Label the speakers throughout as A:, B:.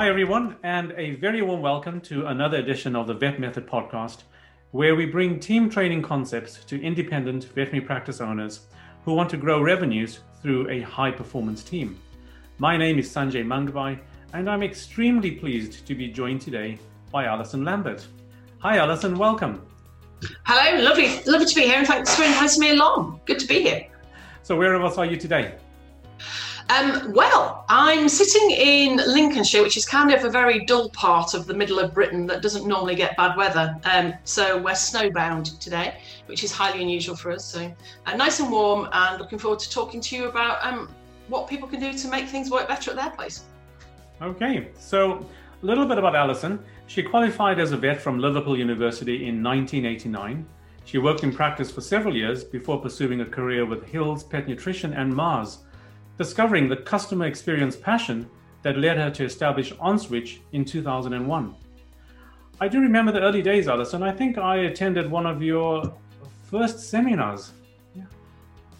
A: Hi, everyone, and a very warm welcome to another edition of the Vet Method podcast, where we bring team training concepts to independent veterinary practice owners who want to grow revenues through a high performance team. My name is Sanjay Mangavai, and I'm extremely pleased to be joined today by Alison Lambert. Hi, Alison, welcome.
B: Hello, lovely, lovely to be here, and thanks for inviting me along. Good to be here.
A: So, whereabouts are you today?
B: Um, well, I'm sitting in Lincolnshire, which is kind of a very dull part of the middle of Britain that doesn't normally get bad weather. Um, so we're snowbound today, which is highly unusual for us. So uh, nice and warm, and looking forward to talking to you about um, what people can do to make things work better at their place.
A: Okay, so a little bit about Alison. She qualified as a vet from Liverpool University in 1989. She worked in practice for several years before pursuing a career with Hills Pet Nutrition and Mars discovering the customer experience passion that led her to establish OnSwitch in 2001. I do remember the early days, Alison. I think I attended one of your first seminars.
B: Yeah.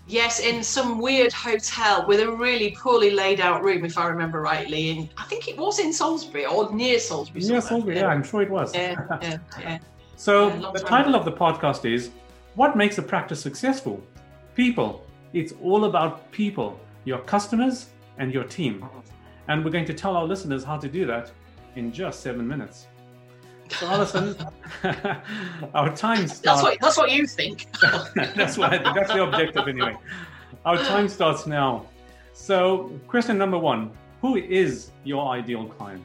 B: Yes, in some weird hotel with a really poorly laid out room, if I remember rightly. And I think it was in Salisbury or near Salisbury.
A: Near Salisbury, yeah, I'm sure it was.
B: Yeah, yeah, yeah.
A: so yeah, the title of the podcast is What Makes a Practice Successful? People. It's all about people your customers, and your team. And we're going to tell our listeners how to do that in just seven minutes. So, Alison, our time starts.
B: That's what, that's what you think.
A: that's what I think. That's the objective, anyway. Our time starts now. So, question number one Who is your ideal client?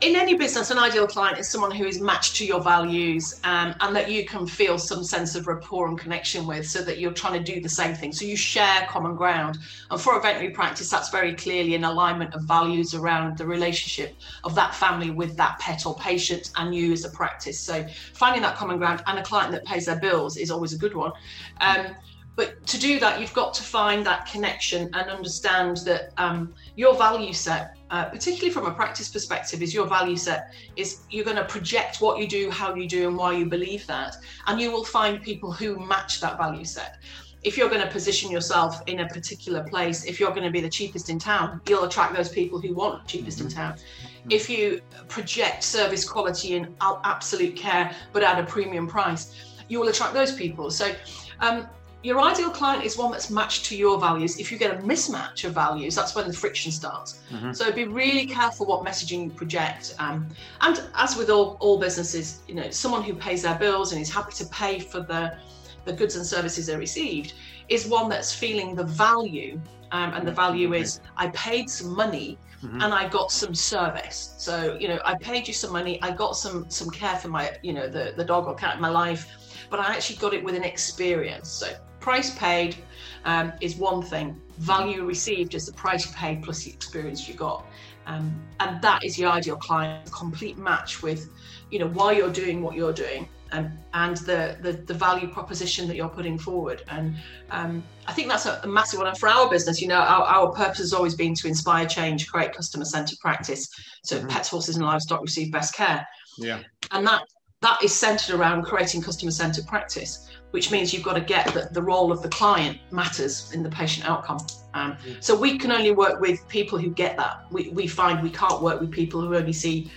B: In any business, an ideal client is someone who is matched to your values um, and that you can feel some sense of rapport and connection with so that you're trying to do the same thing. So you share common ground. And for a veterinary practice, that's very clearly an alignment of values around the relationship of that family with that pet or patient and you as a practice. So finding that common ground and a client that pays their bills is always a good one. Um, but to do that, you've got to find that connection and understand that um, your value set, uh, particularly from a practice perspective, is your value set is you're going to project what you do, how you do, and why you believe that, and you will find people who match that value set. If you're going to position yourself in a particular place, if you're going to be the cheapest in town, you'll attract those people who want cheapest mm-hmm. in town. Mm-hmm. If you project service quality and absolute care, but at a premium price, you will attract those people. So um, your ideal client is one that's matched to your values. If you get a mismatch of values, that's when the friction starts. Mm-hmm. So be really careful what messaging you project. Um, and as with all, all businesses, you know, someone who pays their bills and is happy to pay for the, the goods and services they received is one that's feeling the value. Um, and the value is I paid some money Mm-hmm. and I got some service. So, you know, I paid you some money, I got some some care for my, you know, the, the dog or cat in my life, but I actually got it with an experience. So price paid um, is one thing. Value received is the price you paid plus the experience you got. Um, and that is your ideal client, complete match with, you know, why you're doing what you're doing and, and the, the, the value proposition that you're putting forward. And um, I think that's a, a, massive one. For our business, you know, our, our purpose has always been to inspire change, create customer centered practice so mm-hmm. pets, horses, and livestock receive best care.
A: Yeah.
B: And that that is centered around creating customer centered practice which means you've got to get that the role of the client matters in the patient outcome. Um, so we can only work with people who get that. We, we find we can't work with people who only see,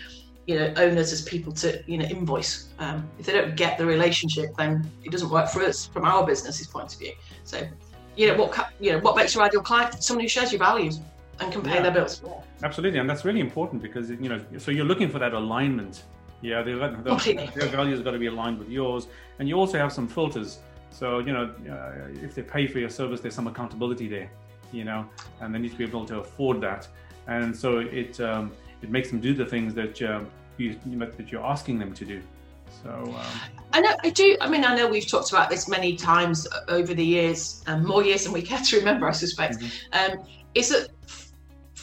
B: you know, owners as people to, you know, invoice. Um, if they don't get the relationship, then it doesn't work for us from our business's point of view. So, you know, what you know, what makes your ideal client? Someone who shares your values and can pay yeah, their bills.
A: Absolutely, and that's really important because you know, so you're looking for that alignment yeah, their, their, their values got to be aligned with yours, and you also have some filters. So you know, uh, if they pay for your service, there's some accountability there, you know, and they need to be able to afford that. And so it um, it makes them do the things that um, you, that you're asking them to do. So um,
B: I know I do. I mean, I know we've talked about this many times over the years, and more years than we care to remember, I suspect. Mm-hmm. Um, is that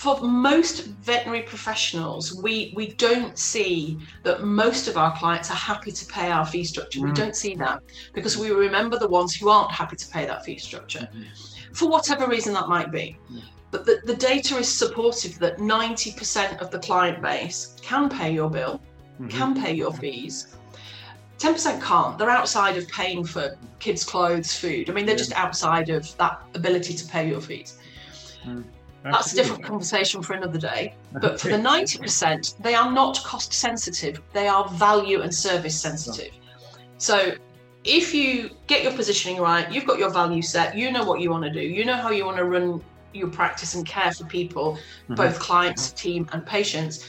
B: for most veterinary professionals, we, we don't see that most of our clients are happy to pay our fee structure. Mm. We don't see that because we remember the ones who aren't happy to pay that fee structure mm-hmm. for whatever reason that might be. Mm. But the, the data is supportive that 90% of the client base can pay your bill, mm-hmm. can pay your fees. 10% can't. They're outside of paying for kids' clothes, food. I mean, they're yeah. just outside of that ability to pay your fees. Mm That's a different conversation for another day. But for the 90%, they are not cost sensitive, they are value and service sensitive. So if you get your positioning right, you've got your value set, you know what you want to do, you know how you want to run your practice and care for people, mm-hmm. both clients, team, and patients,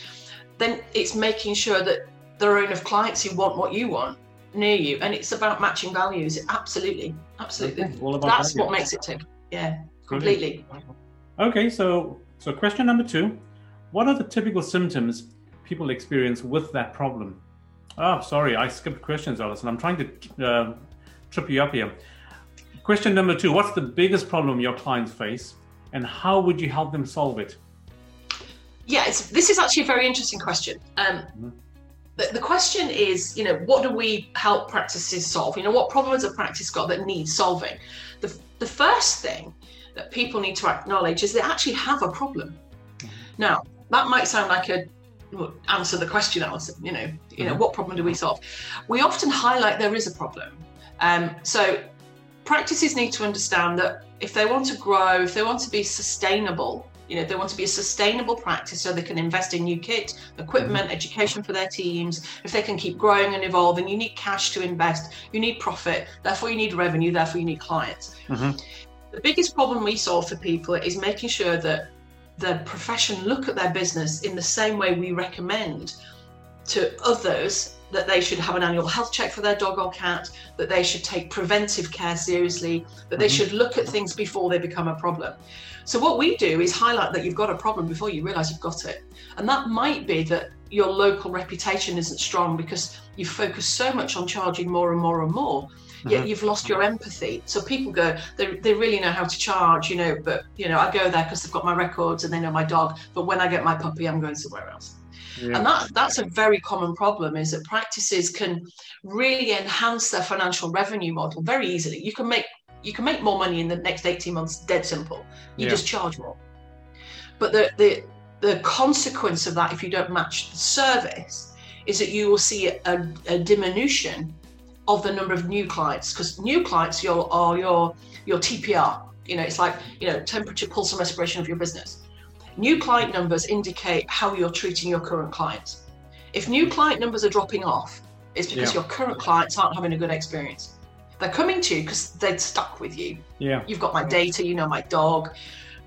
B: then it's making sure that there are enough clients who want what you want near you. And it's about matching values. Absolutely. Absolutely. That's what makes it tick. Yeah, completely.
A: Okay, so so question number two. What are the typical symptoms people experience with that problem? Oh, sorry, I skipped questions, Alison. I'm trying to uh, trip you up here. Question number two What's the biggest problem your clients face, and how would you help them solve it?
B: Yeah, this is actually a very interesting question. Um, mm-hmm. the, the question is, you know, what do we help practices solve? You know, what problems a practice got that needs solving? The, the first thing that people need to acknowledge is they actually have a problem. Mm-hmm. Now, that might sound like a answer the question, Alison. You know, you know, mm-hmm. what problem do we solve? We often highlight there is a problem. Um, so practices need to understand that if they want to grow, if they want to be sustainable, you know, they want to be a sustainable practice so they can invest in new kit, equipment, mm-hmm. education for their teams. If they can keep growing and evolving, you need cash to invest, you need profit, therefore you need revenue, therefore you need clients. Mm-hmm. The biggest problem we solve for people is making sure that the profession look at their business in the same way we recommend to others that they should have an annual health check for their dog or cat, that they should take preventive care seriously, that they mm-hmm. should look at things before they become a problem. So, what we do is highlight that you've got a problem before you realize you've got it. And that might be that your local reputation isn't strong because you focus so much on charging more and more and more yet mm-hmm. you've lost your empathy. So people go, they, they really know how to charge, you know, but, you know, I go there because they've got my records and they know my dog. But when I get my puppy, I'm going somewhere else. Yeah. And that, that's a very common problem is that practices can really enhance their financial revenue model very easily. You can make you can make more money in the next 18 months, dead simple. You yeah. just charge more. But the, the the consequence of that, if you don't match the service, is that you will see a, a diminution of the number of new clients because new clients your are your your TPR. You know, it's like you know temperature, pulse, and respiration of your business. New client numbers indicate how you're treating your current clients. If new client numbers are dropping off, it's because yeah. your current clients aren't having a good experience. They're coming to you because they're stuck with you.
A: Yeah.
B: You've got my data, you know my dog,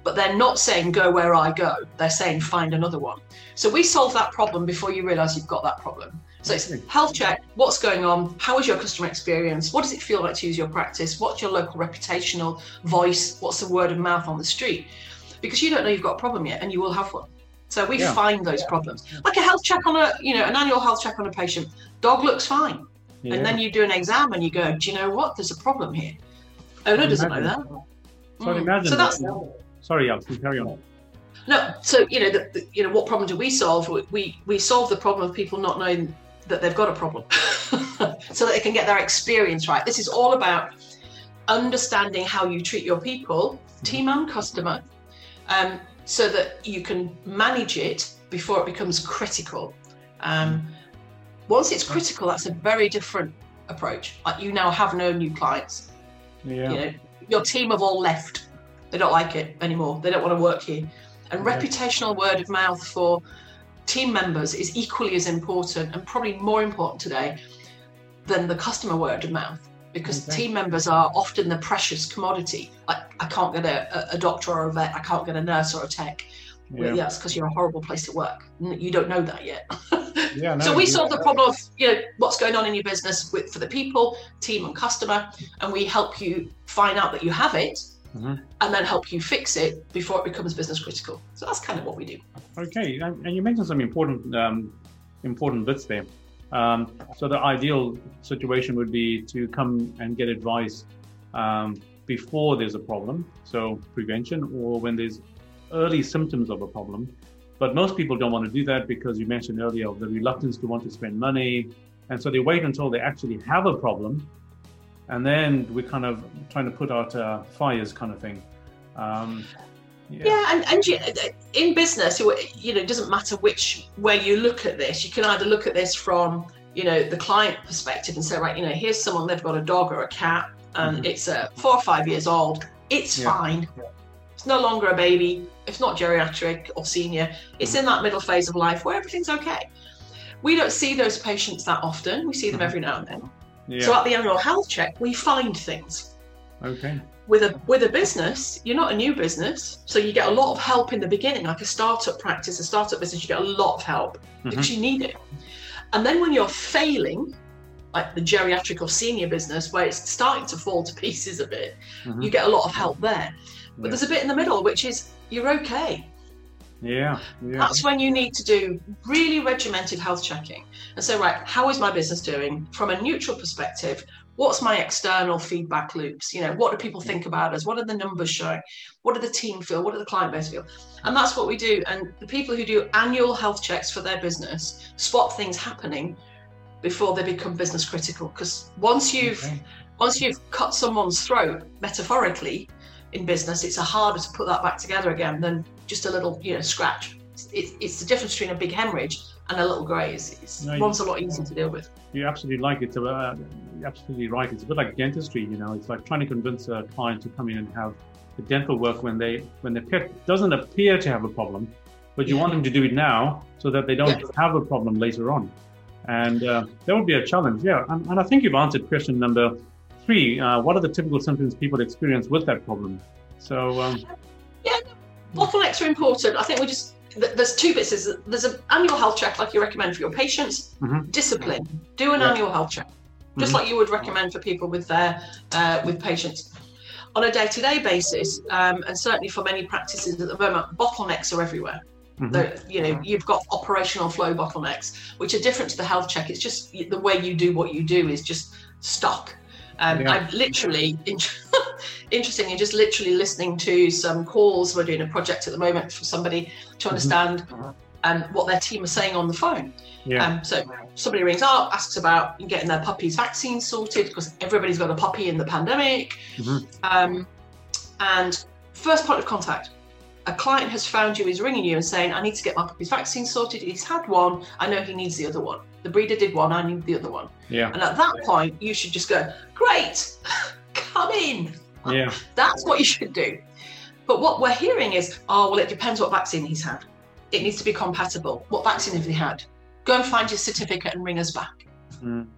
B: but they're not saying go where I go. They're saying find another one. So we solve that problem before you realize you've got that problem. So it's health check, what's going on? How is your customer experience? What does it feel like to use your practice? What's your local reputational voice? What's the word of mouth on the street? Because you don't know you've got a problem yet and you will have one. So we yeah. find those problems. Like a health check on a, you know, an annual health check on a patient. Dog looks fine. Yeah. And then you do an exam and you go, do you know what? There's a problem here. Owner doesn't know that.
A: So mm. imagine. So that's. Sorry, Alison, carry on.
B: No, so you know, the, the, you know, what problem do we solve? We we solve the problem of people not knowing that they've got a problem so that they can get their experience right. This is all about understanding how you treat your people, team and customer, um, so that you can manage it before it becomes critical. Um, once it's critical, that's a very different approach. Like you now have no new clients.
A: Yeah.
B: You know, your team have all left. They don't like it anymore. They don't want to work here. And reputational word of mouth for team members is equally as important and probably more important today than the customer word of mouth because okay. team members are often the precious commodity. Like I can't get a, a doctor or a vet, I can't get a nurse or a tech. Yeah. Well, because you're a horrible place to work. You don't know that yet. yeah, no, so we solve the problem of you know what's going on in your business with for the people, team, and customer, and we help you find out that you have it mm-hmm. and then help you fix it before it becomes business critical. So that's kind of what we do.
A: Okay, and you mentioned some important um, important bits there. Um, so the ideal situation would be to come and get advice um, before there's a problem, so prevention, or when there's early symptoms of a problem. But most people don't want to do that because you mentioned earlier the reluctance to want to spend money, and so they wait until they actually have a problem and then we're kind of trying to put out uh, fires, kind of thing. Um,
B: yeah. yeah, and, and you, in business, you know, it doesn't matter which where you look at this. You can either look at this from you know the client perspective and say, right, you know, here's someone they've got a dog or a cat, and mm-hmm. it's uh, four or five years old. It's yeah. fine. It's no longer a baby. It's not geriatric or senior. It's in that middle phase of life where everything's okay. We don't see those patients that often. We see them every now and then.
A: Yeah.
B: So at the annual health check, we find things.
A: okay.
B: With a with a business, you're not a new business, so you get a lot of help in the beginning. Like a startup practice, a startup business, you get a lot of help because you need it. And then when you're failing, like the geriatric or senior business, where it's starting to fall to pieces a bit,
A: Mhm.
B: you get a lot of help there. But
A: Yeah.
B: there's a bit in the middle, which is you're okay.
A: Yeah. Yeah.
B: That's when you need to do really regimented health checking and say, right, how is my business doing from a neutral perspective? What's my external feedback loops? You know, what do people think about us? What are the numbers showing? What do the team feel? What do the client base feel? And that's what we do. And the people who do annual health checks for their business spot things happening before they become business critical. Because once you've
A: Okay.
B: once you've cut someone's throat metaphorically in business, it's harder to put that back together again than just a little, you know, scratch. It's, it's the difference between a big hemorrhage and a little graze. It's,
A: No, you-
B: one's a lot easier to deal with.
A: You're absolutely like it. uh, you're absolutely right. It's a bit like dentistry. You know, it's like trying to convince a client to come in and have the dental work when they when the pet doesn't appear to have a problem, but you want them to do it now so that they don't
B: Yeah.
A: have a problem later on. And uh, that would be a challenge. Yeah, and, and I think you've answered question number three. Uh, what are the typical symptoms people experience with that problem? So um,
B: Bottlenecks are important. I think we just there's two bits. There's, there's an annual health check, like you recommend for your patients.
A: Mhm.
B: Discipline. Do an
A: Yeah.
B: annual health check, just
A: Mhm.
B: like you would recommend for people with their uh, with patients. On a day-to-day basis, um, and certainly for many practices at the moment, bottlenecks are everywhere.
A: mhm.
B: The, you know, you've got operational flow bottlenecks, which are different to the health check. It's just the way you do what you do is just stuck. Um,
A: Yeah.
B: I'm literally in, interesting and just literally listening to some calls. We're doing a project at the moment for somebody to understand um, what their team are saying on the phone.
A: yeah,
B: Um, so somebody rings up, asks about getting their puppy's vaccine sorted because everybody's got a puppy in the pandemic.
A: Mhm.
B: Um, and first point of contact, a client has found you, is ringing you and saying, I need to get my puppy's vaccine sorted. He's had one. I know he needs the other one. The breeder did one. I need the other one.
A: yeah,
B: And at that point, you should just go, great, come in.
A: yeah,
B: That's what you should do. But what we're hearing is, oh, well, it depends what vaccine he's had. It needs to be compatible. What vaccine have he had? Go and find your certificate and ring us back.
A: Mm.
B: Um,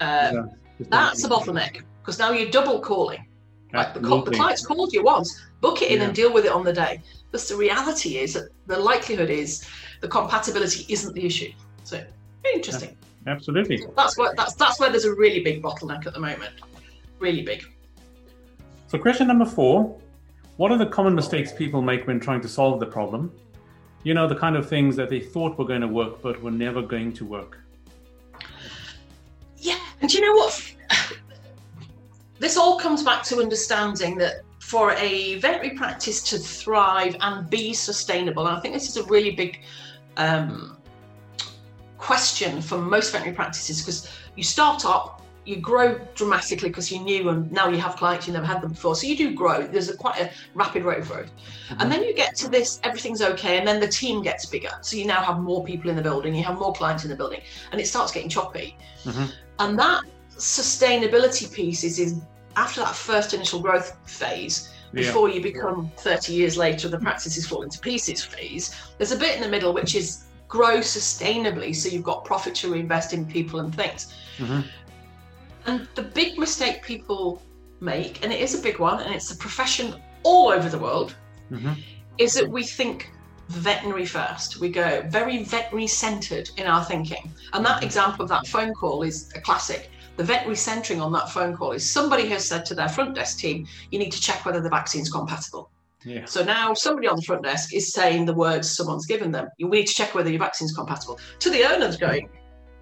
A: Yeah.
B: That's a bottleneck because now you're double calling. Like the, the client's called you once, book it in
A: Yeah.
B: and deal with it on the day. But the reality is that the likelihood is the compatibility isn't the issue. So very interesting.
A: Absolutely.
B: That's where that's that's where there's a really big bottleneck at the moment. Really big.
A: So, question number four What are the common mistakes people make when trying to solve the problem? You know, the kind of things that they thought were going to work but were never going to work.
B: Yeah, and do you know what? This all comes back to understanding that for a veterinary practice to thrive and be sustainable, and I think this is a really big um, question for most veterinary practices because you start up, you grow dramatically because you're new and now you have clients you never had them before. So you do grow. There's a quite a rapid rate of growth. And then you get to this, everything's okay, and then the team gets bigger. So you now have more people in the building, you have more clients in the building, and it starts getting choppy.
A: Mhm.
B: And that sustainability piece is, is after that first initial growth phase,
A: Yeah.
B: before you become 30 years later, the practice is falling to pieces phase. There's a bit in the middle which is grow sustainably, so you've got profit to reinvest in people and things.
A: Mhm.
B: And the big mistake people make, and it is a big one, and it's a profession all over the world,
A: Mhm.
B: is that we think veterinary first. We go very veterinary centered in our thinking. And that example of that phone call is a classic. The veterinary centering on that phone call is somebody has said to their front desk team, you need to check whether the vaccine's compatible.
A: Yeah.
B: So now somebody on the front desk is saying the words someone's given them. You need to check whether your vaccine's compatible. To the owners going,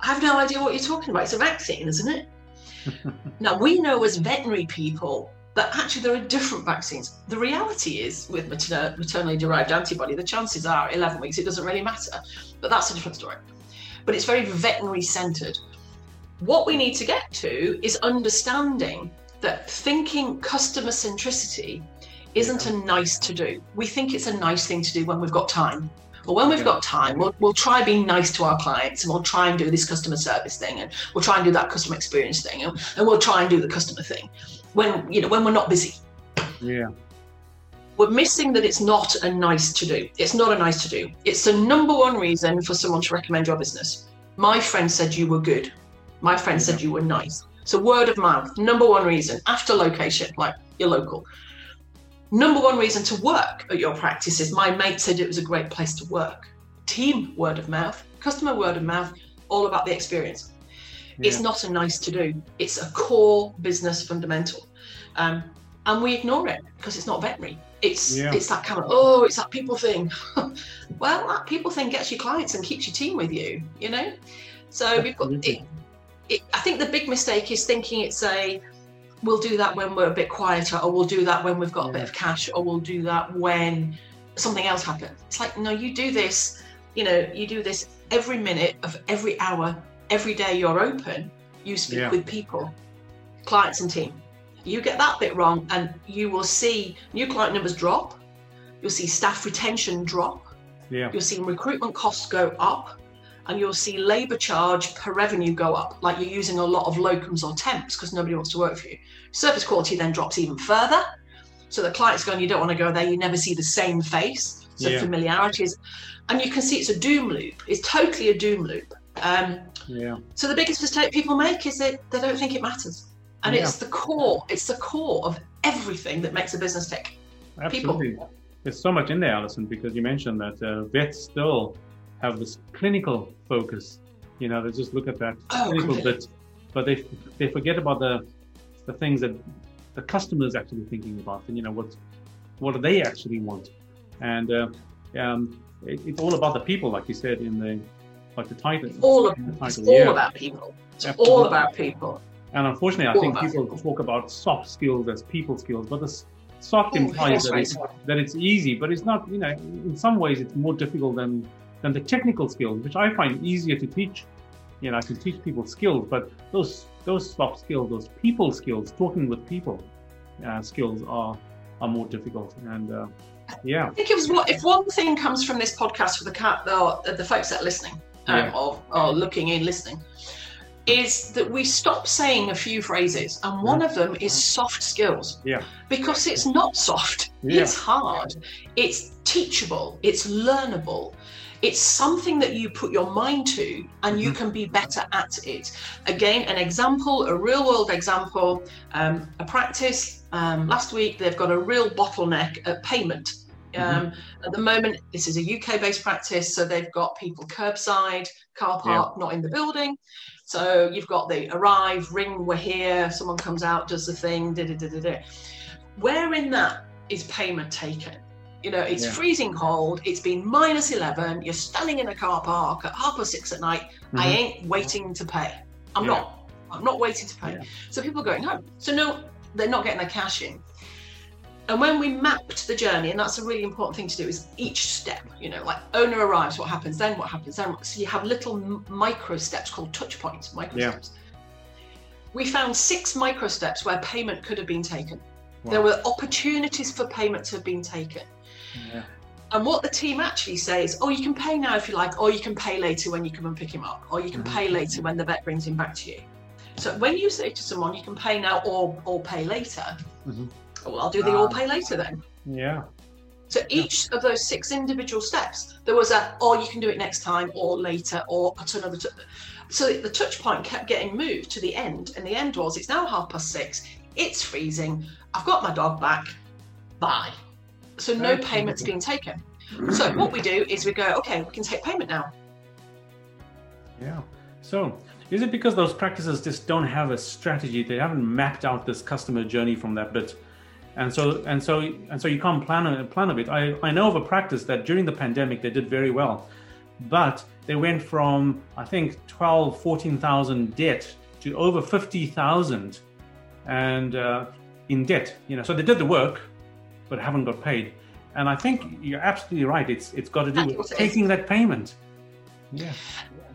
B: I have no idea what you're talking about. It's a vaccine, isn't it? now we know as veterinary people that actually there are different vaccines. The reality is with mater- maternally derived antibody, the chances are 11 weeks, it doesn't really matter. But that's a different story. But it's very veterinary centered. What we need to get to is understanding that thinking customer centricity isn't a nice to do. We think it's a nice thing to do when we've got time. But when we've
A: Yeah.
B: got time, we'll, we'll try being nice to our clients and we'll try and do this customer service thing and we'll try and do that customer experience thing and, and we'll try and do the customer thing when you know when we're not busy.
A: Yeah.
B: we're missing that it's not a nice to do. It's not a nice to do. It's the number one reason for someone to recommend your business. My friend said you were good. My friend said you were nice. So word of mouth, number one reason after location, like your local. Number one reason to work at your practice is my mate said it was a great place to work. Team word of mouth, customer word of mouth, all about the experience. Yeah. It's not a nice to do. It's a core business fundamental. Um, and we ignore it because it's not veterinary. It's yeah. it's that kind of oh, it's that people thing. well, that people thing gets you clients and keeps your team with you, you know. So we've got it, it, I think the big mistake is thinking it's a we'll do that when we're a bit quieter, or we'll do that when we've got a bit of cash, or we'll do that when something else happens. It's like no, you do this. You know, you do this every minute of every hour, every day you're open. You speak yeah. with people, clients, and team you get that bit wrong, and you will see new client numbers drop. You'll see staff retention drop.
A: Yeah.
B: You'll see recruitment costs go up, and you'll see labour charge per revenue go up. Like you're using a lot of locums or temps because nobody wants to work for you. Service quality then drops even further. So the client's going, you don't want to go there. You never see the same face. So yeah. familiarity is, and you can see it's a doom loop. It's totally a doom loop. Um,
A: yeah.
B: So the biggest mistake people make is that they don't think it matters and yeah. it's the core it's the core of everything that makes a business tick
A: absolutely People. there's so much in there alison because you mentioned that uh, vets still have this clinical focus you know they just look at that oh, clinical bit but they they forget about the the things that the customer is actually thinking about and you know what what do they actually want and uh, um, it, it's all about the people like you said in the like the title
B: all of, the title. it's all yeah. about people it's Absolutely. all about people
A: and unfortunately, I think people talk about soft skills as people skills, but the soft implies that it's, that it's easy, but it's not. You know, in some ways, it's more difficult than than the technical skills, which I find easier to teach. You know, I can teach people skills, but those those soft skills, those people skills, talking with people uh, skills are are more difficult. And uh, yeah,
B: I think it was what if one thing comes from this podcast for the cat the, the folks that are listening um, yeah. or, or looking in listening is that we stop saying a few phrases, and one of them is soft skills.
A: Yeah.
B: Because it's not soft, yeah. it's hard, it's teachable, it's learnable. It's something that you put your mind to and you mm-hmm. can be better at it. Again, an example, a real world example, um, a practice. Um, last week, they've got a real bottleneck at payment. Mm-hmm. Um. At the moment, this is a UK based practice, so they've got people curbside, car park, yeah. not in the building. So you've got the arrive, ring, we're here, someone comes out, does the thing, da da da da da. Where in that is payment taken? You know, it's yeah. freezing cold, it's been minus 11, you're standing in a car park at half past six at night. Mm-hmm. I ain't waiting to pay. I'm yeah. not. I'm not waiting to pay. Yeah. So people are going home. So no, they're not getting their cash in. And when we mapped the journey, and that's a really important thing to do, is each step, you know, like owner arrives, what happens, then what happens, then so you have little micro steps called touch points, micro steps. We found six micro steps where payment could have been taken. Wow. There were opportunities for payment to have been taken. Yeah. And what the team actually says, oh, you can pay now if you like, or you can pay later when you come and pick him up, or you can mm-hmm. pay later when the vet brings him back to you. So when you say to someone, you can pay now or or pay later, mm-hmm well, I'll do the all pay later then.
A: Yeah.
B: So each of those six individual steps, there was a, or you can do it next time, or later, or at another. T-. So the touch point kept getting moved to the end, and the end was it's now half past six. It's freezing. I've got my dog back. Bye. So no payment's being taken. So what we do is we go, okay, we can take payment now.
A: Yeah. So is it because those practices just don't have a strategy? They haven't mapped out this customer journey from that bit and so and so and so you can't plan a plan of it. I, I know of a practice that during the pandemic they did very well, but they went from I think 12, 14,000 debt to over 50,000 and uh, in debt. You know, so they did the work, but haven't got paid. And I think you're absolutely right. It's it's got to do with taking that payment. Yeah.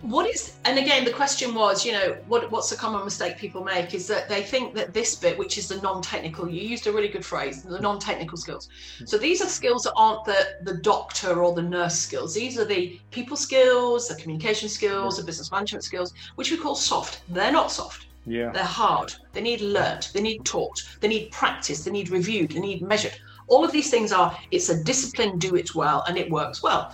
B: What is and again the question was you know what what's a common mistake people make is that they think that this bit which is the non-technical you used a really good phrase the non-technical skills. Hmm. So these are skills that aren't the the doctor or the nurse skills. These are the people skills the communication skills the business management skills which we call soft. They're not soft.
A: Yeah.
B: They're hard. They need learnt. They need taught. They need practice they need reviewed. They need measured All of these things are, it's a discipline, do it well, and it works well.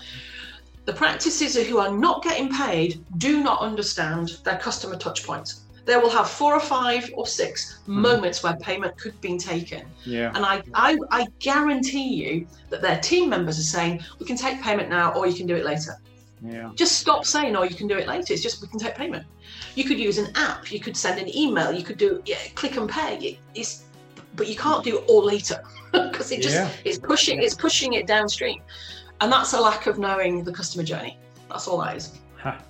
B: The practices who are not getting paid do not understand their customer touch points. They will have four or five or 6 mm. moments where payment could be taken.
A: Yeah.
B: And I, I, I guarantee you that their team members are saying, we can take payment now or you can do it later.
A: Yeah.
B: Just stop saying, "Oh, you can do it later." It's just we can take payment. You could use an app. You could send an email. You could do yeah, click and pay. It's, but you can't do it all later because it just yeah. it's pushing it's pushing it downstream, and that's a lack of knowing the customer journey. That's all that is.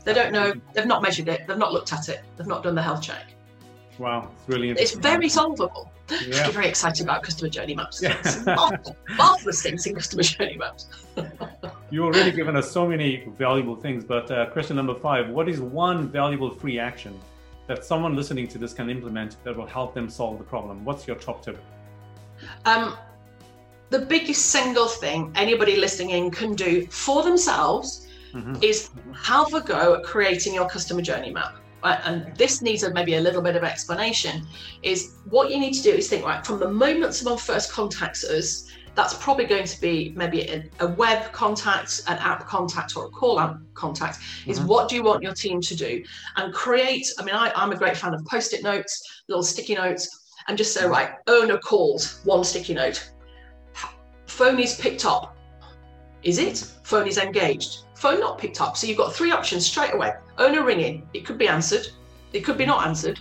B: They don't know. They've not measured it. They've not looked at it. They've not done the health check.
A: Wow, it's really
B: It's very solvable. Yeah. I'm very excited about customer journey maps. Yeah. marvelous, marvelous things in customer journey maps.
A: You've already given us so many valuable things, but uh, question number five: What is one valuable free action that someone listening to this can implement that will help them solve the problem? What's your top tip?
B: Um, the biggest single thing anybody listening in can do for themselves mm-hmm. is have a go at creating your customer journey map and this needs a, maybe a little bit of explanation, is what you need to do is think, right, from the moment someone first contacts us, that's probably going to be maybe a, a web contact, an app contact, or a call app contact. Is mm-hmm. what do you want your team to do? And create, I mean, I, I'm a great fan of post it notes, little sticky notes, and just say, mm-hmm. right, owner calls, one sticky note. Phone is picked up. Is it? Phone is engaged. Phone not picked up. So you've got three options straight away owner ringing, it could be answered, it could be not answered,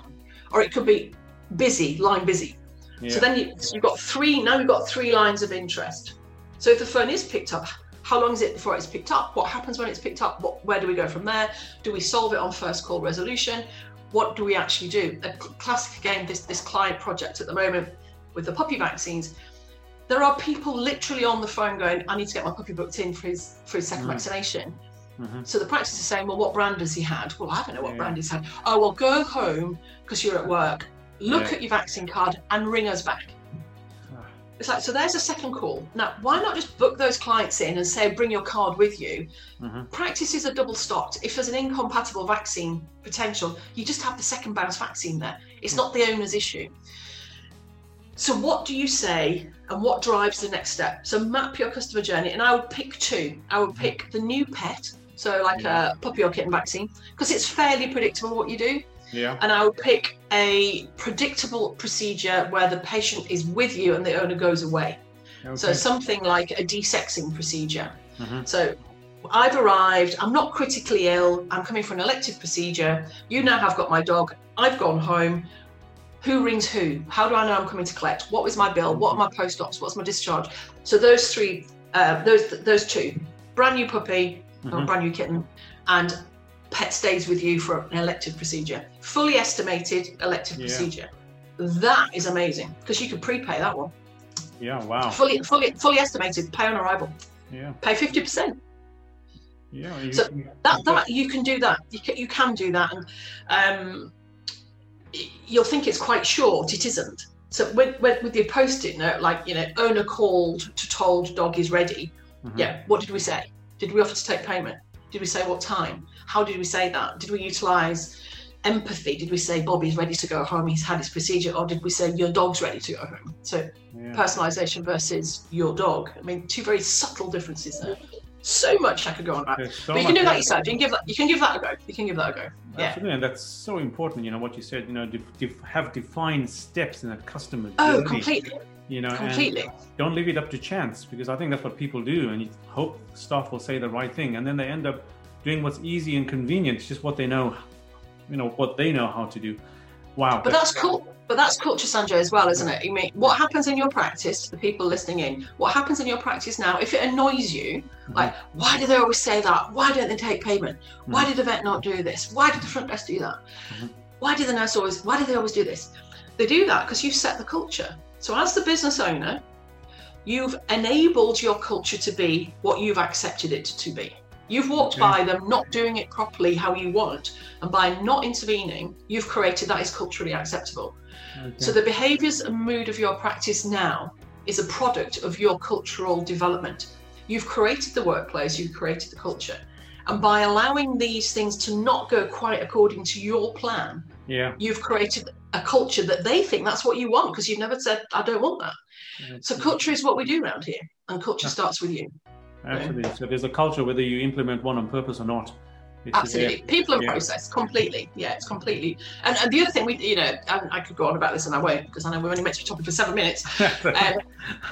B: or it could be busy, line busy. Yeah. So then you, so you've got three, now you've got three lines of interest. So if the phone is picked up, how long is it before it's picked up? What happens when it's picked up? What, where do we go from there? Do we solve it on first call resolution? What do we actually do? A classic again, this, this client project at the moment with the puppy vaccines, there are people literally on the phone going, I need to get my puppy booked in for his for his second mm. vaccination. Mm-hmm. So the practice is saying, well, what brand has he had? Well, I don't know what yeah. brand he's had. Oh, well, go home because you're at work. Look yeah. at your vaccine card and ring us back. Ah. It's like, so there's a second call. Now, why not just book those clients in and say, bring your card with you? Mm-hmm. Practices are double stocked. If there's an incompatible vaccine potential, you just have the second bounce vaccine there. It's not the owner's issue. So, what do you say and what drives the next step? So, map your customer journey, and I would pick two. I would pick the new pet so like yeah. a puppy or kitten vaccine, because it's fairly predictable what you do.
A: Yeah.
B: And I would pick a predictable procedure where the patient is with you and the owner goes away. Okay. So something like a desexing procedure. Mm-hmm. So I've arrived, I'm not critically ill, I'm coming for an elective procedure. You now have got my dog, I've gone home. Who rings who? How do I know I'm coming to collect? What was my bill? What are my post ops? What's my discharge? So those three, uh, those those two, brand new puppy, mm-hmm. a brand new kitten, and pet stays with you for an elective procedure. Fully estimated elective yeah. procedure. That is amazing because you could prepay that one.
A: Yeah, wow.
B: Fully, fully, fully estimated. Pay on arrival.
A: Yeah.
B: Pay fifty percent.
A: Yeah. You,
B: so that that you can do that. You can, you can do that, and um, you'll think it's quite short. It isn't. So with, with, with the post-it note, like you know, owner called to told dog is ready. Mm-hmm. Yeah. What did we say? Did we offer to take payment? Did we say what time? How did we say that? Did we utilize empathy? Did we say Bobby's ready to go home? He's had his procedure, or did we say your dog's ready to go home? So yeah. personalization versus your dog. I mean, two very subtle differences there. So much I could go on about, so but you can do that yourself. You can give that. You can give that a go. You can give that a go. Yeah.
A: Absolutely, and that's so important. You know what you said. You know, def- def- have defined steps in a customer
B: oh,
A: journey.
B: Oh, completely
A: you know
B: completely
A: don't leave it up to chance because i think that's what people do and you hope staff will say the right thing and then they end up doing what's easy and convenient just what they know you know what they know how to do wow
B: but that's cool but that's culture sanjay as well isn't it i mean what happens in your practice the people listening in what happens in your practice now if it annoys you mm-hmm. like why do they always say that why don't they take payment mm-hmm. why did the vet not do this why did the front desk do that mm-hmm. why did the nurse always why do they always do this they do that because you've set the culture so, as the business owner, you've enabled your culture to be what you've accepted it to be. You've walked by them not doing it properly how you want, and by not intervening, you've created that is culturally acceptable. Okay. So, the behaviors and mood of your practice now is a product of your cultural development. You've created the workplace, you've created the culture. And by allowing these things to not go quite according to your plan,
A: yeah.
B: you've created a culture that they think that's what you want because you've never said I don't want that. Yeah. So culture is what we do around here, and culture starts with you.
A: Absolutely. So there's a culture whether you implement one on purpose or not.
B: Absolutely, people and yeah. process completely. Yeah, it's completely. And, and the other thing we, you know, I, I, could go on about this and I won't because I know we're only meant to be talking for seven minutes. um,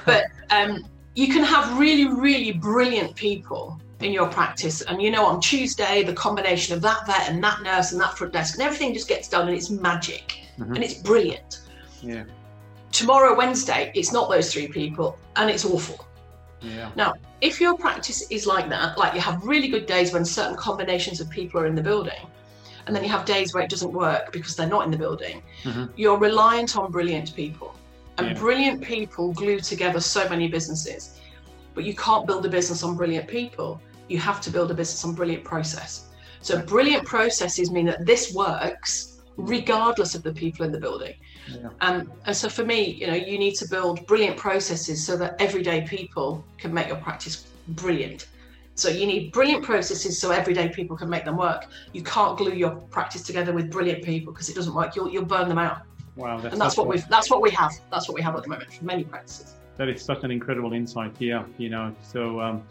B: but um, you can have really, really brilliant people in your practice, and you know, on Tuesday, the combination of that vet and that nurse and that front desk and everything just gets done, and it's magic, mm-hmm. and it's brilliant.
A: Yeah.
B: Tomorrow, Wednesday, it's not those three people, and it's awful.
A: Yeah.
B: Now, if your practice is like that, like you have really good days when certain combinations of people are in the building, and then you have days where it doesn't work because they're not in the building, mm-hmm. you're reliant on brilliant people. And yeah. brilliant people glue together so many businesses. But you can't build a business on brilliant people. You have to build a business on brilliant process. So, brilliant processes mean that this works regardless of the people in the building. Yeah. Um, and so for me, you know, you need to build brilliant processes so that everyday people can make your practice brilliant. So you need brilliant processes so everyday people can make them work. You can't glue your practice together with brilliant people because it doesn't work. You'll you'll burn them out.
A: Wow,
B: that's and that's what we that's what we have. That's what we have at the moment for many practices.
A: That is such an incredible insight here. You know, so um,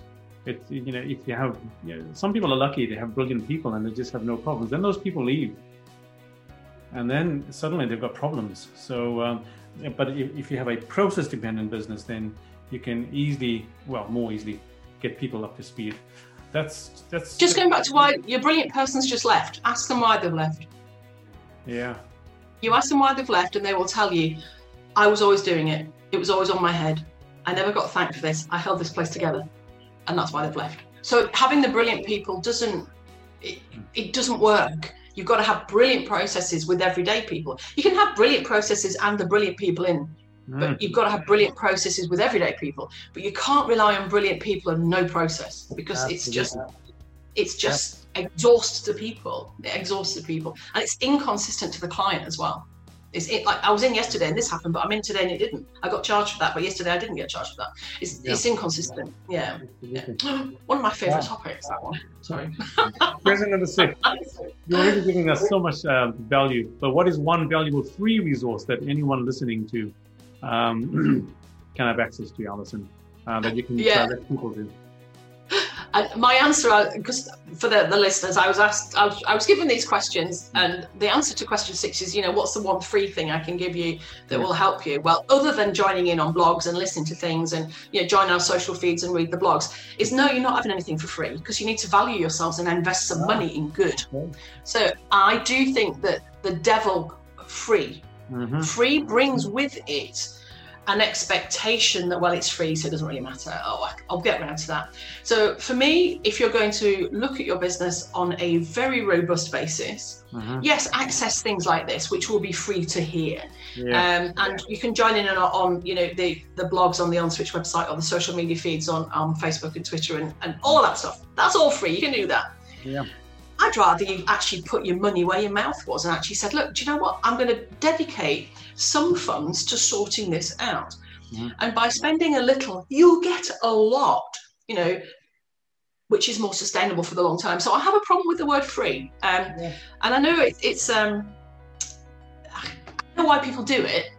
A: it you know if you have you know, some people are lucky they have brilliant people and they just have no problems. Then those people leave and then suddenly they've got problems. So, um, but if, if, you have a process dependent business, then you can easily, well, more easily, get people up to speed. That's that's
B: just going back to why your brilliant person's just left. Ask them why they've left.
A: Yeah.
B: You ask them why they've left, and they will tell you, "I was always doing it. It was always on my head. I never got thanked for this. I held this place together, and that's why they've left." So having the brilliant people doesn't it, it doesn't work You've got to have brilliant processes with everyday people. You can have brilliant processes and the brilliant people in, mm. but you've got to have brilliant processes with everyday people. But you can't rely on brilliant people and no process because Absolutely. it's just it's just exhausts the people. It exhausts the people, and it's inconsistent to the client as well. It's it, like I was in yesterday and this happened, but I'm in today and it didn't. I got charged for that, but yesterday I didn't get charged for that. It's yeah. it's inconsistent. Yeah. yeah. One of my favourite topics. That one. Sorry.
A: Question number six. You're really giving us so much uh, value, but what is one valuable free resource that anyone listening to um, can have access to, Alison, uh, that you can yeah. direct people to?
B: And my answer, because uh, for the, the listeners, I was asked, I was, I was given these questions, and the answer to question six is, you know, what's the one free thing I can give you that will help you? Well, other than joining in on blogs and listening to things and, you know, join our social feeds and read the blogs, is no, you're not having anything for free because you need to value yourselves and invest some money in good. So I do think that the devil free, mm-hmm. free brings with it an expectation that well it's free so it doesn't really matter. Oh i'll get around to that. So for me if you're going to look at your business on a very robust basis mm-hmm. yes access things like this which will be free to hear. Yeah. um, and you can join in on, on you know the the blogs on the onswitch website or the social media feeds on, on facebook and twitter and, and all that stuff. That's all free. You can do that.
A: Yeah
B: I'd rather you actually put your money where your mouth was and actually said, look, do you know what? I'm going to dedicate some funds to sorting this out. Mm-hmm. And by spending a little, you'll get a lot, you know, which is more sustainable for the long term. So I have a problem with the word free. Um, yeah. And I know it, it's, um, I know why people do it,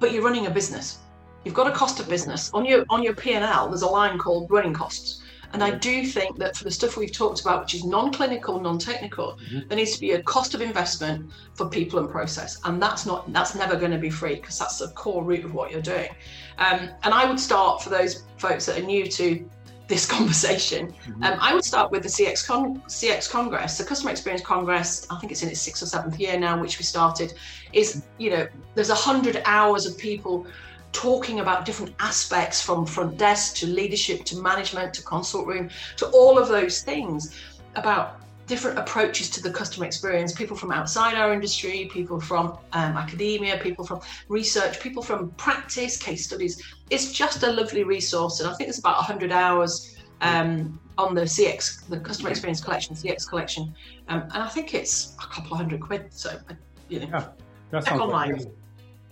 B: but you're running a business. You've got a cost of business on your on your P and L. There's a line called running costs, and I do think that for the stuff we've talked about, which is non clinical, non technical, mm-hmm. there needs to be a cost of investment for people and process. And that's not, that's never going to be free because that's the core root of what you're doing. Um, and I would start for those folks that are new to this conversation, mm-hmm. um, I would start with the CX, Con- CX Congress, the Customer Experience Congress. I think it's in its sixth or seventh year now, which we started. Is you know, there's a hundred hours of people talking about different aspects from front desk to leadership to management to consult room to all of those things about different approaches to the customer experience. People from outside our industry people from um, academia people from research people from practice case studies. It's just a lovely resource and i think there's about 100 hours um, on the cx the customer experience collection cx collection. Um, and i think it's a couple of hundred quid so you know. Yeah, that online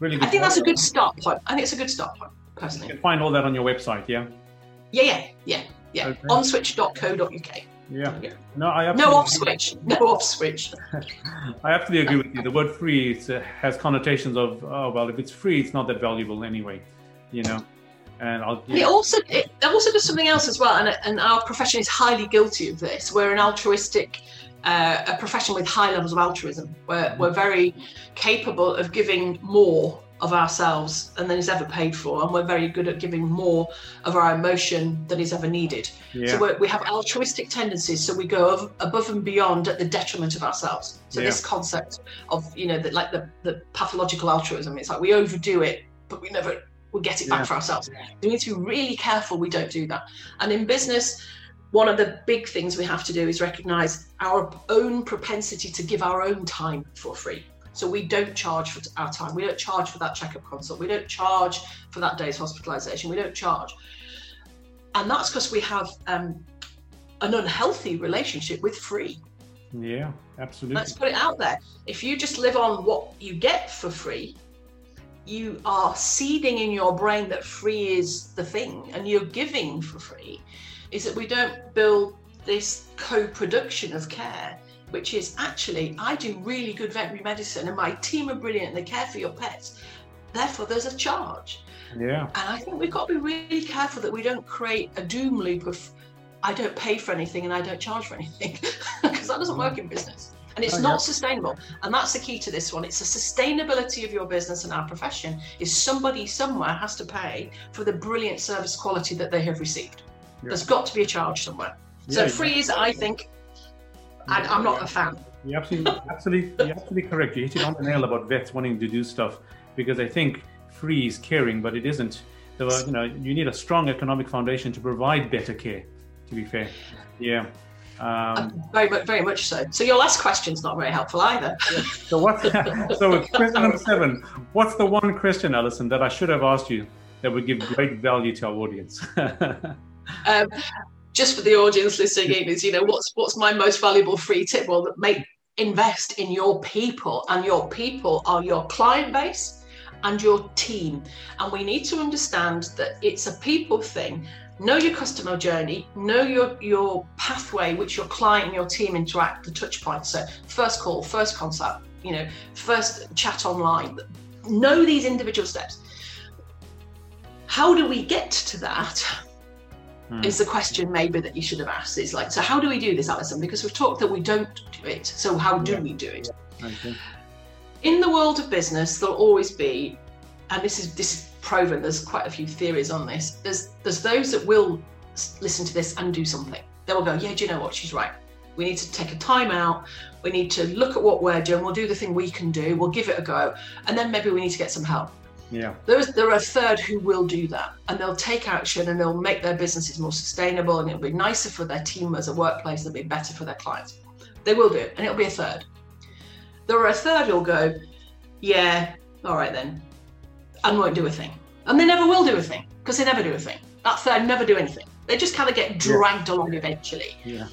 B: Really good. I think that's a good start point. I think it's a good start point, personally.
A: You can find all that on your website, yeah?
B: Yeah, yeah, yeah, yeah. Okay. Onswitch.co.uk.
A: Yeah. No, I
B: no off switch. No off switch.
A: I absolutely agree with you. The word free uh, has connotations of oh well, if it's free, it's not that valuable anyway. You know. And I'll,
B: yeah. it also it also does something else as well, and, and our profession is highly guilty of this. We're an altruistic uh, a profession with high levels of altruism. We're, we're very capable of giving more of ourselves than is ever paid for, and we're very good at giving more of our emotion than is ever needed. Yeah. So we have altruistic tendencies, so we go above and beyond at the detriment of ourselves. So yeah. this concept of you know the, like the, the pathological altruism, it's like we overdo it, but we never we get it back for ourselves. We need to be really careful we don't do that. And in business, one of the big things we have to do is recognize our own propensity to give our own time for free. So we don't charge for our time. We don't charge for that checkup consult. We don't charge for that day's hospitalization. We don't charge. And that's because we have um, an unhealthy relationship with free.
A: Yeah, absolutely.
B: Let's put it out there. If you just live on what you get for free, you are seeding in your brain that free is the thing and you're giving for free is that we don't build this co-production of care which is actually I do really good veterinary medicine and my team are brilliant and they care for your pets. Therefore, there's a charge.
A: Yeah.
B: And I think we've got to be really careful that we don't create a doom loop of I don't pay for anything and I don't charge for anything because that doesn't work in business. And it's oh, not yeah. sustainable. And that's the key to this one. It's the sustainability of your business and our profession is somebody somewhere has to pay for the brilliant service quality that they have received. Yeah. There's got to be a charge somewhere. Yeah, so free is, I think, and I'm not a fan.
A: You're absolutely, absolutely, you're absolutely correct. You hit it on the nail about vets wanting to do stuff because I think free is caring, but it isn't. So, uh, you know, you need a strong economic foundation to provide better care. To be fair, yeah.
B: Um, very much, very much so. So your last question's not very helpful either.
A: so what? so question number seven. What's the one question, Alison, that I should have asked you that would give great value to our audience?
B: Um, just for the audience listening in, is you know what's what's my most valuable free tip? Well, make invest in your people, and your people are your client base and your team. And we need to understand that it's a people thing. Know your customer journey, know your your pathway which your client and your team interact, the touch points. So first call, first contact, you know, first chat online. Know these individual steps. How do we get to that? Mm. is the question maybe that you should have asked. It's like, so how do we do this, Alison? Because we've talked that we don't do it. So how do yeah. we do it? Yeah. Okay. In the world of business, there'll always be, and this is this is proven. There's quite a few theories on this. There's there's those that will listen to this and do something. They will go, yeah, do you know what? She's right. We need to take a time out. We need to look at what we're doing. We'll do the thing we can do. We'll give it a go. And then maybe we need to get some help.
A: Yeah.
B: There's, there are a third who will do that and they'll take action and they'll make their businesses more sustainable and it'll be nicer for their team as a workplace, it'll be better for their clients. They will do it and it'll be a third. There are a third who'll go, yeah, all right then, and won't do a thing. And they never will do a thing because they never do a thing. That third never do anything. They just kind of get dragged yeah. along eventually.
A: Yeah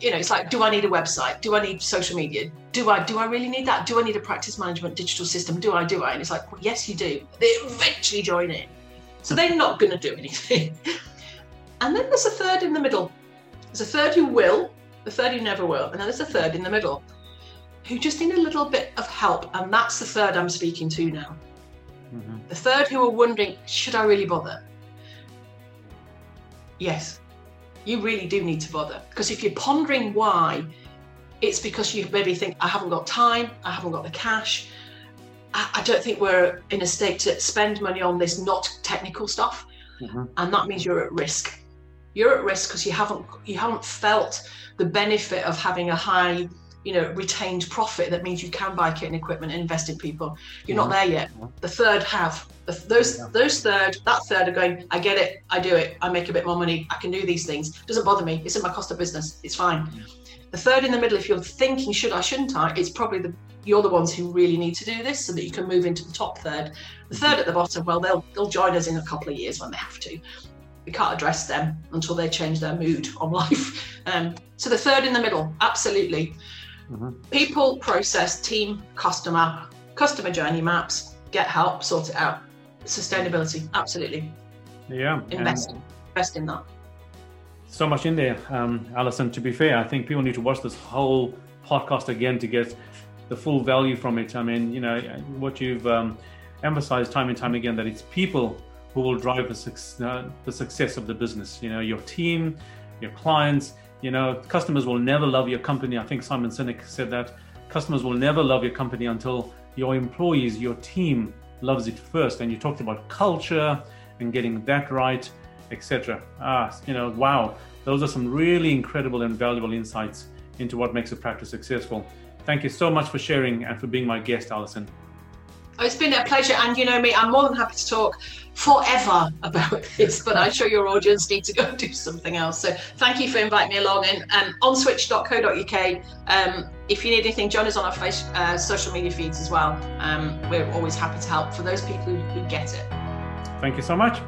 B: you know it's like do i need a website? Do i need social media? Do i do i really need that? Do i need a practice management digital system? Do i do i? And it's like well, yes you do. They eventually join in. So they're not going to do anything. And then there's a third in the middle. There's a third who will the third who never will and then there's a third in the middle who just need a little bit of help and that's the third i'm speaking to now. Mm-hmm. the third who are wondering should i really bother? Yes you really do need to bother. Because if you're pondering why, it's because you maybe think, I haven't got time, I haven't got the cash. I, don't think we're in a state to spend money on this not technical stuff. Mm-hmm. And that means you're at risk. You're at risk because you haven't you haven't felt the benefit of having a high you know retained profit that means you can buy kit and equipment and invest in people. You're not there yet. The third have. Those yeah. those third that third are going i get it. I do it. I make a bit more money. I can do these things. It doesn't bother me. It's in my cost of business. It's fine. Yeah. the third in the middle if you're thinking should i shouldn't i? It's probably the you're the ones who really need to do this so that you can move into the top third. The third at the bottom well they'll they'll join us in a couple of years when they have to. We can't address them until they change their mood on life. Um, so the third in the middle absolutely Mm-hmm. People, process, team, customer, customer journey maps, get help, sort it out. Sustainability, absolutely.
A: Yeah.
B: Invest, invest in that.
A: so much in there, um, Alison. To be fair, I think people need to watch this whole podcast again to get the full value from it. I mean, you know, what you've um, emphasized time and time again that it's people who will drive the, su- uh, the success of the business. You know, your team, your clients. You know, customers will never love your company. I think Simon Sinek said that customers will never love your company until your employees, your team loves it first. And you talked about culture and getting that right, etc. Ah, you know, wow, those are some really incredible and valuable insights into what makes a practice successful. Thank you so much for sharing and for being my guest, Alison.
B: Oh, it's been a pleasure, and you know me, I'm more than happy to talk forever about this, but I'm sure your audience need to go do something else. So thank you for inviting me along. And um, onswitch.co.uk, um, if you need anything, John is on our face, uh, social media feeds as well. Um, we're always happy to help for those people who, who get it.
A: Thank you so much.